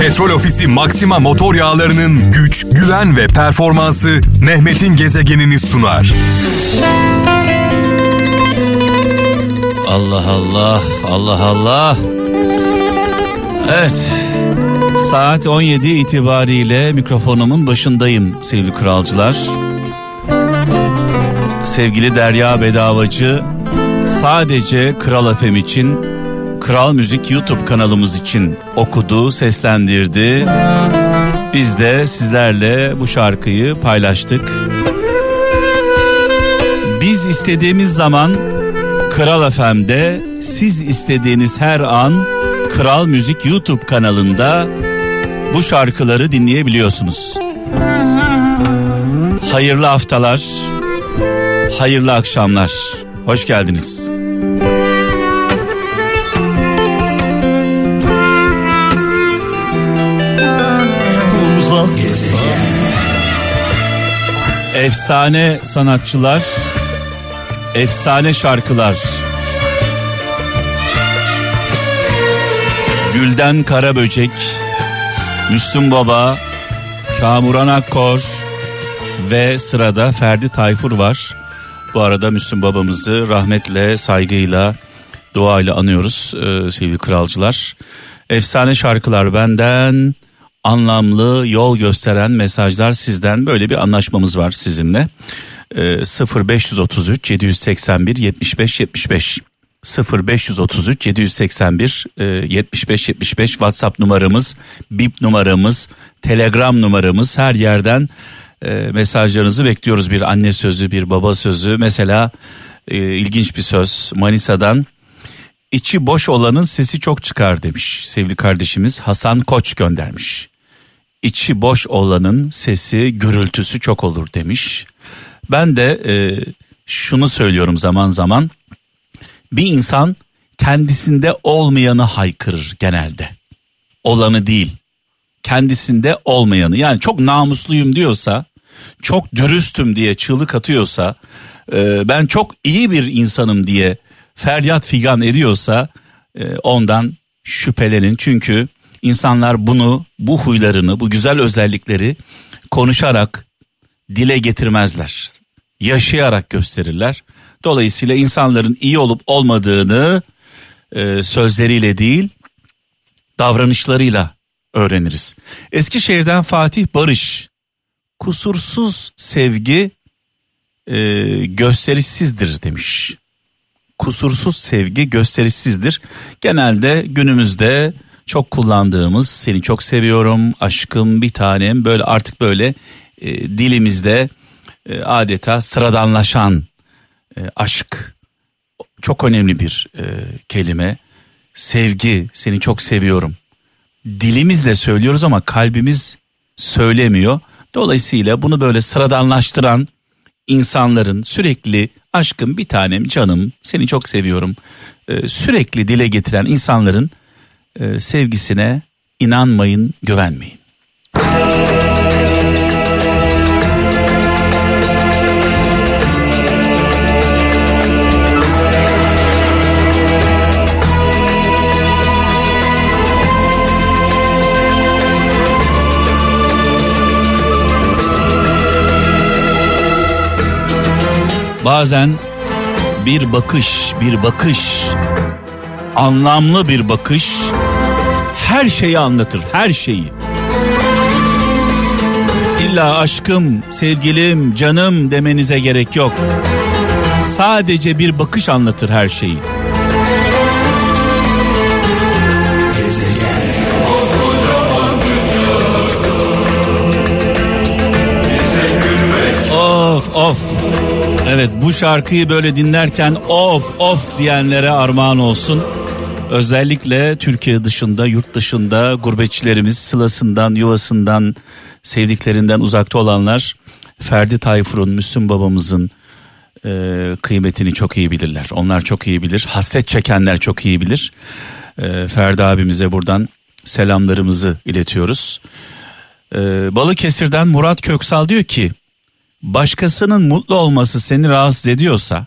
Petrol Ofisi Maxima motor yağlarının güç, güven ve performansı Mehmet'in gezegenini sunar. Allah Allah, Allah Allah. Evet, saat 17 itibariyle mikrofonumun başındayım sevgili kralcılar. Sevgili Derya Bedavacı sadece Kral FM için, Kral Müzik YouTube kanalımız için okudu, seslendirdi. Biz de sizlerle bu şarkıyı paylaştık. Biz istediğimiz zaman Kral FM'de, siz istediğiniz her an Kral Müzik YouTube kanalında bu şarkıları dinleyebiliyorsunuz. Hayırlı haftalar, hayırlı akşamlar. Hoş geldiniz. Efsane sanatçılar, efsane şarkılar. Gülden Karaböcek, Müslüm Baba, Kamuran Akkor ve sırada Ferdi Tayfur var. Bu arada Müslüm babamızı rahmetle, saygıyla, duayla anıyoruz e, sevgili kralcılar. Efsane şarkılar benden, anlamlı yol gösteren mesajlar sizden. Böyle bir anlaşmamız var sizinle. E, 0533 781 75 75 0533 781 e, 75 75 WhatsApp numaramız, bip numaramız, Telegram numaramız her yerden e, mesajlarınızı bekliyoruz. Bir anne sözü, bir baba sözü. Mesela e, ilginç bir söz Manisa'dan içi boş olanın sesi çok çıkar demiş sevgili kardeşimiz Hasan Koç göndermiş. İçi boş olanın sesi gürültüsü çok olur demiş. Ben de e, şunu söylüyorum zaman zaman bir insan kendisinde olmayanı haykırır genelde. Olanı değil. Kendisinde olmayanı. Yani çok namusluyum diyorsa, çok dürüstüm diye çığlık atıyorsa, e, ben çok iyi bir insanım diye feryat figan ediyorsa e, ondan şüphelenin. Çünkü insanlar bunu, bu huylarını, bu güzel özellikleri konuşarak dile getirmezler. Yaşayarak gösterirler. Dolayısıyla insanların iyi olup olmadığını e, sözleriyle değil davranışlarıyla öğreniriz. Eskişehir'den Fatih Barış kusursuz sevgi e, gösterişsizdir demiş. Kusursuz sevgi gösterişsizdir. Genelde günümüzde çok kullandığımız seni çok seviyorum aşkım bir tanem böyle artık böyle e, dilimizde e, adeta sıradanlaşan e, aşk çok önemli bir e, kelime. Sevgi, seni çok seviyorum. Dilimizle söylüyoruz ama kalbimiz söylemiyor. Dolayısıyla bunu böyle sıradanlaştıran insanların sürekli aşkım bir tanem canım seni çok seviyorum e, sürekli dile getiren insanların e, sevgisine inanmayın, güvenmeyin. Bazen bir bakış, bir bakış, anlamlı bir bakış her şeyi anlatır, her şeyi. İlla aşkım, sevgilim, canım demenize gerek yok. Sadece bir bakış anlatır her şeyi. Of of. Evet bu şarkıyı böyle dinlerken of of diyenlere armağan olsun. Özellikle Türkiye dışında, yurt dışında gurbetçilerimiz sılasından, yuvasından, sevdiklerinden uzakta olanlar Ferdi Tayfur'un, Müslüm babamızın e, kıymetini çok iyi bilirler. Onlar çok iyi bilir. Hasret çekenler çok iyi bilir. E, Ferdi abimize buradan selamlarımızı iletiyoruz. E, Balıkesir'den Murat Köksal diyor ki başkasının mutlu olması seni rahatsız ediyorsa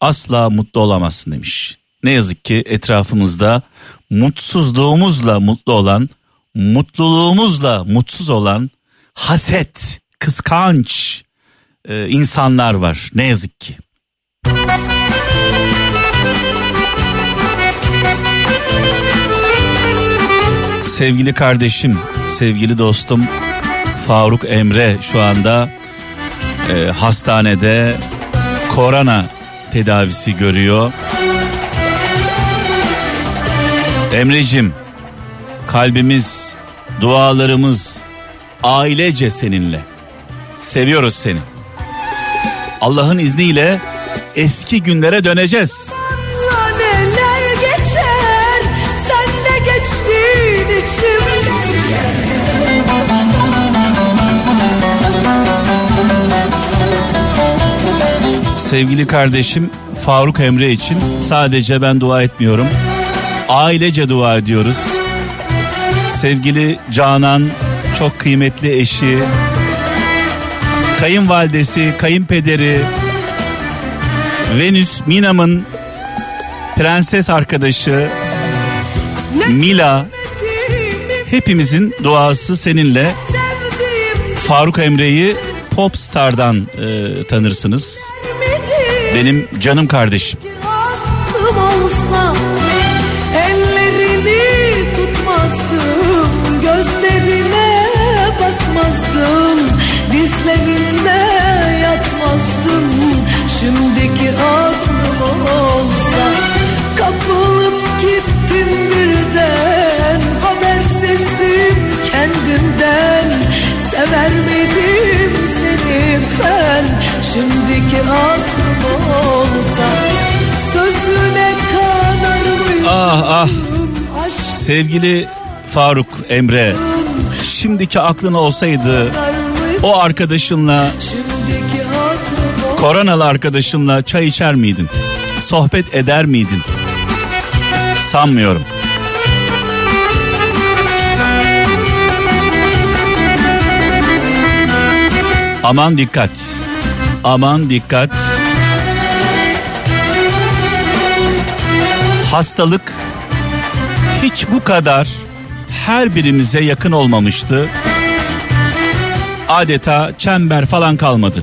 asla mutlu olamazsın demiş. Ne yazık ki etrafımızda mutsuzluğumuzla mutlu olan mutluluğumuzla mutsuz olan haset, kıskanç e, insanlar var ne yazık ki. Sevgili kardeşim, sevgili dostum Faruk Emre şu anda e, hastanede korona tedavisi görüyor. Emrecim kalbimiz, dualarımız ailece seninle. Seviyoruz seni. Allah'ın izniyle eski günlere döneceğiz. Sevgili kardeşim Faruk Emre için sadece ben dua etmiyorum. Ailece dua ediyoruz. Sevgili Canan çok kıymetli eşi, kayınvalidesi, kayınpederi, Venüs Minam'ın prenses arkadaşı Mila hepimizin duası seninle. Faruk Emre'yi Popstar'dan e, tanırsınız. Benim canım kardeşim. olsa Ah ah sevgili Faruk Emre şimdiki aklın olsaydı o arkadaşınla koronalı arkadaşınla çay içer miydin? Sohbet eder miydin? Sanmıyorum. Aman dikkat. Aman dikkat. Hastalık hiç bu kadar her birimize yakın olmamıştı. Adeta çember falan kalmadı.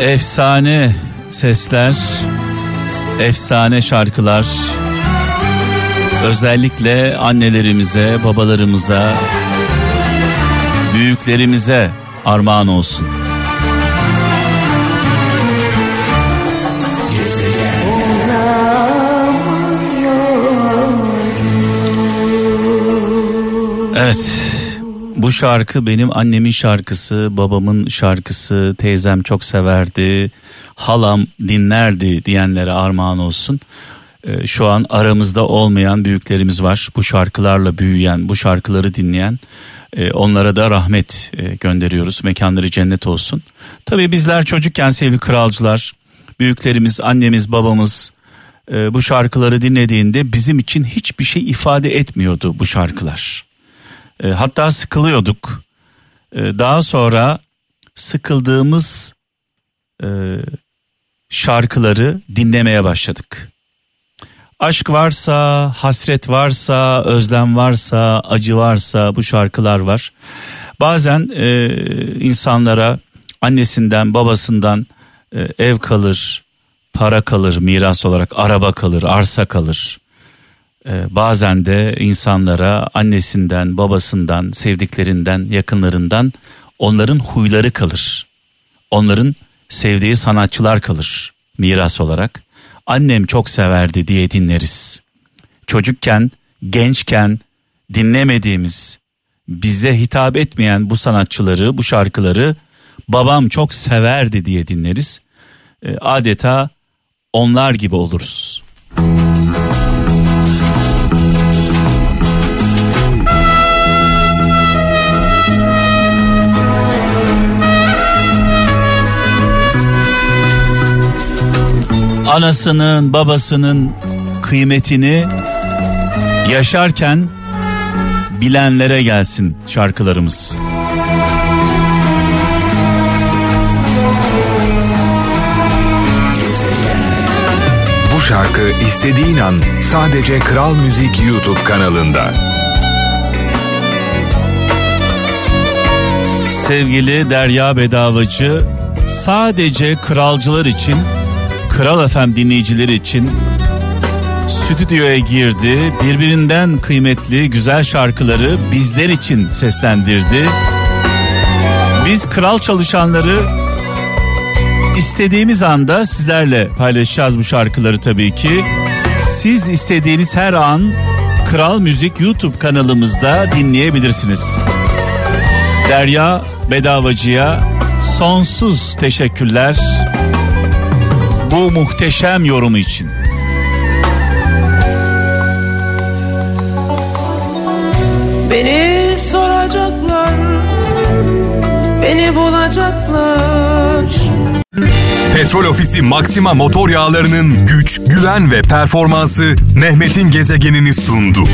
Efsane sesler, efsane şarkılar. Özellikle annelerimize, babalarımıza, büyüklerimize armağan olsun. Evet. Bu şarkı benim annemin şarkısı, babamın şarkısı, teyzem çok severdi, halam dinlerdi diyenlere armağan olsun. Ee, şu an aramızda olmayan büyüklerimiz var. Bu şarkılarla büyüyen, bu şarkıları dinleyen e, onlara da rahmet e, gönderiyoruz. Mekanları cennet olsun. Tabii bizler çocukken sevgili kralcılar, büyüklerimiz, annemiz, babamız e, bu şarkıları dinlediğinde bizim için hiçbir şey ifade etmiyordu bu şarkılar. E, hatta sıkılıyorduk. E, daha sonra sıkıldığımız e, şarkıları dinlemeye başladık. Aşk varsa, hasret varsa, özlem varsa, acı varsa bu şarkılar var. Bazen e, insanlara annesinden, babasından e, ev kalır, para kalır, miras olarak araba kalır, arsa kalır. Ee, bazen de insanlara annesinden, babasından, sevdiklerinden, yakınlarından onların huyları kalır. Onların sevdiği sanatçılar kalır miras olarak. Annem çok severdi diye dinleriz. Çocukken, gençken dinlemediğimiz, bize hitap etmeyen bu sanatçıları, bu şarkıları babam çok severdi diye dinleriz. Ee, adeta onlar gibi oluruz. Anasının babasının kıymetini Yaşarken bilenlere gelsin şarkılarımız. Bu şarkı istediğin an sadece Kral Müzik YouTube kanalında. Sevgili Derya Bedavacı sadece kralcılar için, Kral FM dinleyicileri için stüdyoya girdi. Birbirinden kıymetli güzel şarkıları bizler için seslendirdi. Biz kral çalışanları istediğimiz anda sizlerle paylaşacağız bu şarkıları tabii ki. Siz istediğiniz her an Kral Müzik YouTube kanalımızda dinleyebilirsiniz. Derya Bedavacı'ya sonsuz teşekkürler bu muhteşem yorumu için. Beni soracaklar Beni bulacaklar Petrol Ofisi Maxima motor yağlarının güç, güven ve performansı Mehmet'in gezegenini sundu.